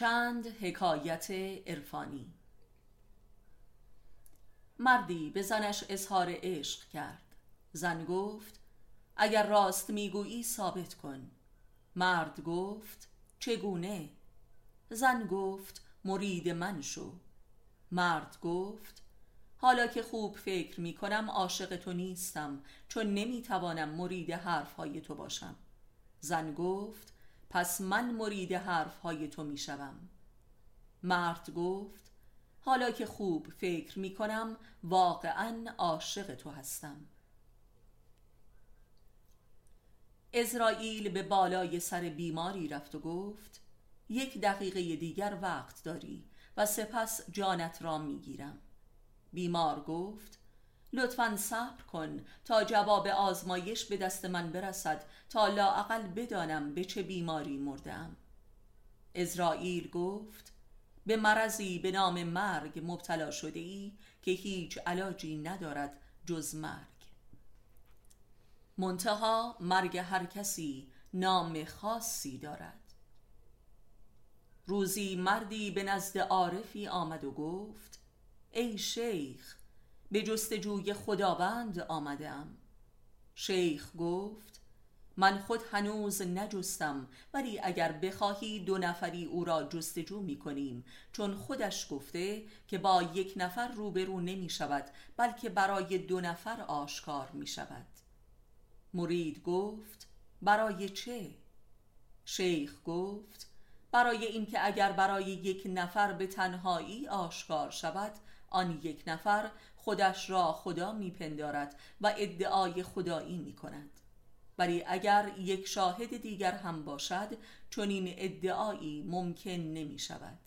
چند حکایت عرفانی. مردی به زنش اظهار عشق کرد. زن گفت اگر راست می‌گویی ثابت کن. مرد گفت چگونه؟ زن گفت مرید من شو. مرد گفت حالا که خوب فکر می کنم عاشق تو نیستم چون نمی توانم مرید حرفهای تو باشم. زن گفت پس من مرید حرفهای تو می شوم مرد گفت حالا که خوب فکر می کنم واقعا عاشق تو هستم. ازرائیل به بالای سر بیماری رفت و گفت یک دقیقه دیگر وقت داری و سپس جانت را می‌گیرم. بیمار گفت لطفا صبر کن تا جواب آزمایش به دست من برسد تا لاعقل بدانم به چه بیماری مردم ازرائیل گفت به مرضی به نام مرگ مبتلا شده ای که هیچ علاجی ندارد جز مرگ. منتها مرگ هر کسی نام خاصی دارد. روزی مردی به نزد عارفی آمد و گفت ای شیخ به جستجوی خداوند آمدم. شیخ گفت من خود هنوز نجستم ولی اگر بخواهی دو نفری او را جستجو می کنیم چون خودش گفته که با یک نفر روبرو نمی شود بلکه برای دو نفر آشکار می شود مرید گفت برای چه؟ شیخ گفت برای اینکه اگر برای یک نفر به تنهایی آشکار شود آن یک نفر خودش را خدا میپندارد و ادعای خدایی می کند ولی اگر یک شاهد دیگر هم باشد چون این ادعایی ممکن نمی شود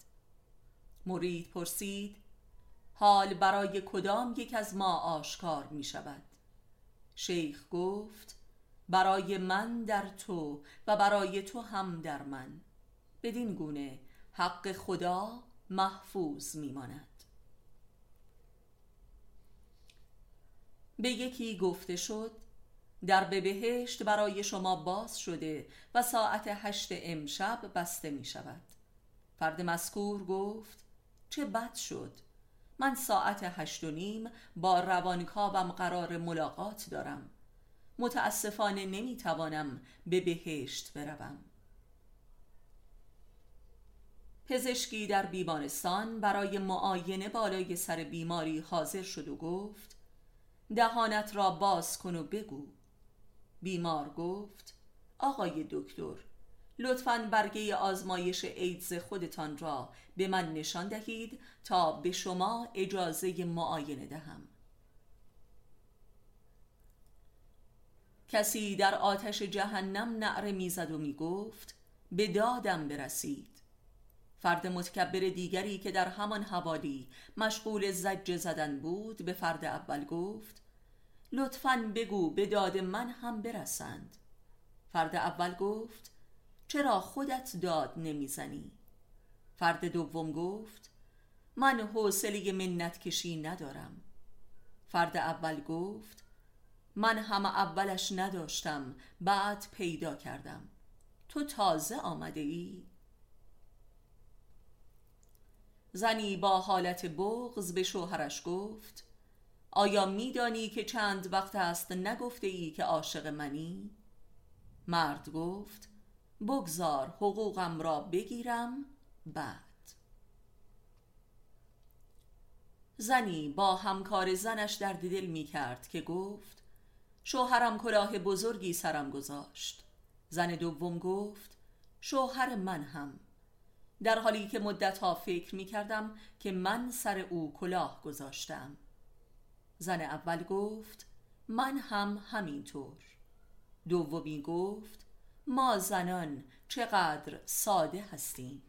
مرید پرسید حال برای کدام یک از ما آشکار می شود شیخ گفت برای من در تو و برای تو هم در من. بدین گونه حق خدا محفوظ میماند. به یکی گفته شد در به بهشت برای شما باز شده و ساعت هشت امشب بسته می شود. فرد مذکور گفت چه بد شد. من ساعت هشت و نیم با روانکاوم قرار ملاقات دارم. متاسفانه نمی توانم به بهشت بروم. پزشکی در بیمارستان برای معاینه بالای سر بیماری حاضر شد و گفت دهانت را باز کن و بگو. بیمار گفت آقای دکتر لطفا برگه آزمایش ایدز خودتان را به من نشان دهید تا به شما اجازه معاینه دهم. کسی در آتش جهنم نعره می‌زد و می‌گفت به دادم برسید. فرد متکبر دیگری که در همان حوالی مشغول زج زدن بود به فرد اول گفت لطفا بگو به داد من هم برسند فرد اول گفت چرا خودت داد نمی‌زنی؟ فرد دوم گفت من حوصله منت کشی ندارم فرد اول گفت من هم اولش نداشتم بعد پیدا کردم تو تازه آمده ای؟ زنی با حالت بغز به شوهرش گفت آیا میدانی که چند وقت است نگفته ای که عاشق منی؟ مرد گفت بگذار حقوقم را بگیرم بعد. زنی با همکار زنش در دل می کرد که گفت شوهرم کلاه بزرگی سرم گذاشت. زن دوم گفت شوهر من هم. در حالی که مدتها فکر می کردم که من سر او کلاه گذاشتم. زن اول گفت من هم همینطور. دومی گفت ما زنان چقدر ساده هستیم.